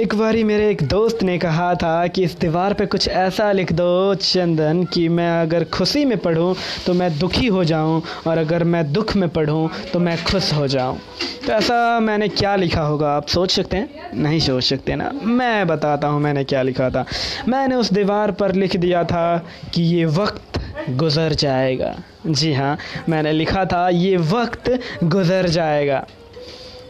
एक बारी मेरे एक दोस्त ने कहा था कि इस दीवार पे कुछ ऐसा लिख दो, चंदन, कि मैं अगर खुशी में पढ़ूं तो मैं दुखी हो जाऊँ, और अगर मैं दुख में पढ़ूं तो मैं खुश हो जाऊँ। तो ऐसा मैंने क्या लिखा होगा? आप सोच सकते हैं? नहीं सोच सकते ना। मैं बताता हूँ मैंने क्या लिखा था। मैंने उस दीवार पर लिख दिया था कि ये वक्त गुज़र जाएगा। जी हाँ मैंने लिखा था, ये वक्त गुज़र जाएगा।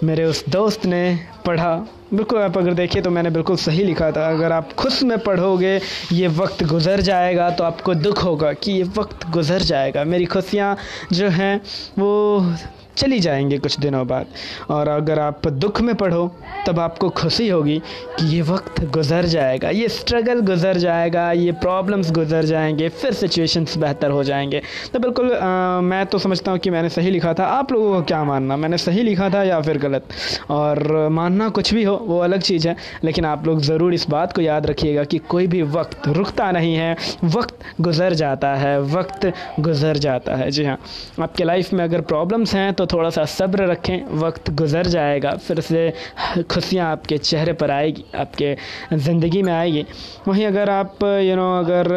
मेरे उस दोस्त ने पढ़ा। बिल्कुल आप अगर देखिए तो मैंने बिल्कुल सही लिखा था। अगर आप खुश में पढ़ोगे ये वक्त गुज़र जाएगा तो आपको दुख होगा कि ये वक्त गुज़र जाएगा। मेरी खुशियाँ जो हैं वो चली जाएँगी कुछ दिनों बाद। और अगर आप दुख में पढ़ो तब आपको खुशी होगी कि ये वक्त गुज़र जाएगा। ये स्ट्रगल गुज़र जाएगा ये प्रॉब्लम्स गुज़र जाएँगे फिर सिचुएशंस बेहतर हो जाएँगे। तो बिल्कुल आ, मैं तो समझता हूँ कि मैंने सही लिखा था। आप लोगों को क्या मानना? मैंने सही लिखा था या फिर गलत? और मानना कुछ भी हो वो अलग चीज़ है। लेकिन आप लोग ज़रूर इस बात को याद रखिएगा कि कोई भी वक्त रुकता नहीं है, वक्त गुज़र जाता है, वक्त गुज़र जाता है। जी हाँ आपके लाइफ में अगर प्रॉब्लम्स हैं तो थोड़ा सा सब्र रखें, वक्त गुज़र जाएगा, फिर से खुशियाँ आपके चेहरे पर आएगी, आपके ज़िंदगी में आएगी। वहीं अगर आप यू नो अगर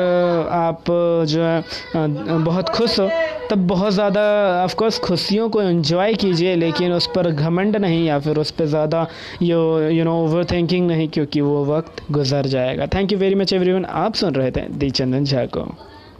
आप जो है, बहुत खुश हो, तब बहुत ज़्यादा ऑफकोर्स खुशियों को एंजॉय कीजिए, लेकिन उस पर घमंड नहीं या फिर उस पर ज़्यादा you you know over thinking नहीं, क्योंकि वो वक्त गुज़र जाएगा। Thank you very much everyone आप सुन रहे थे दी चंदन झा को।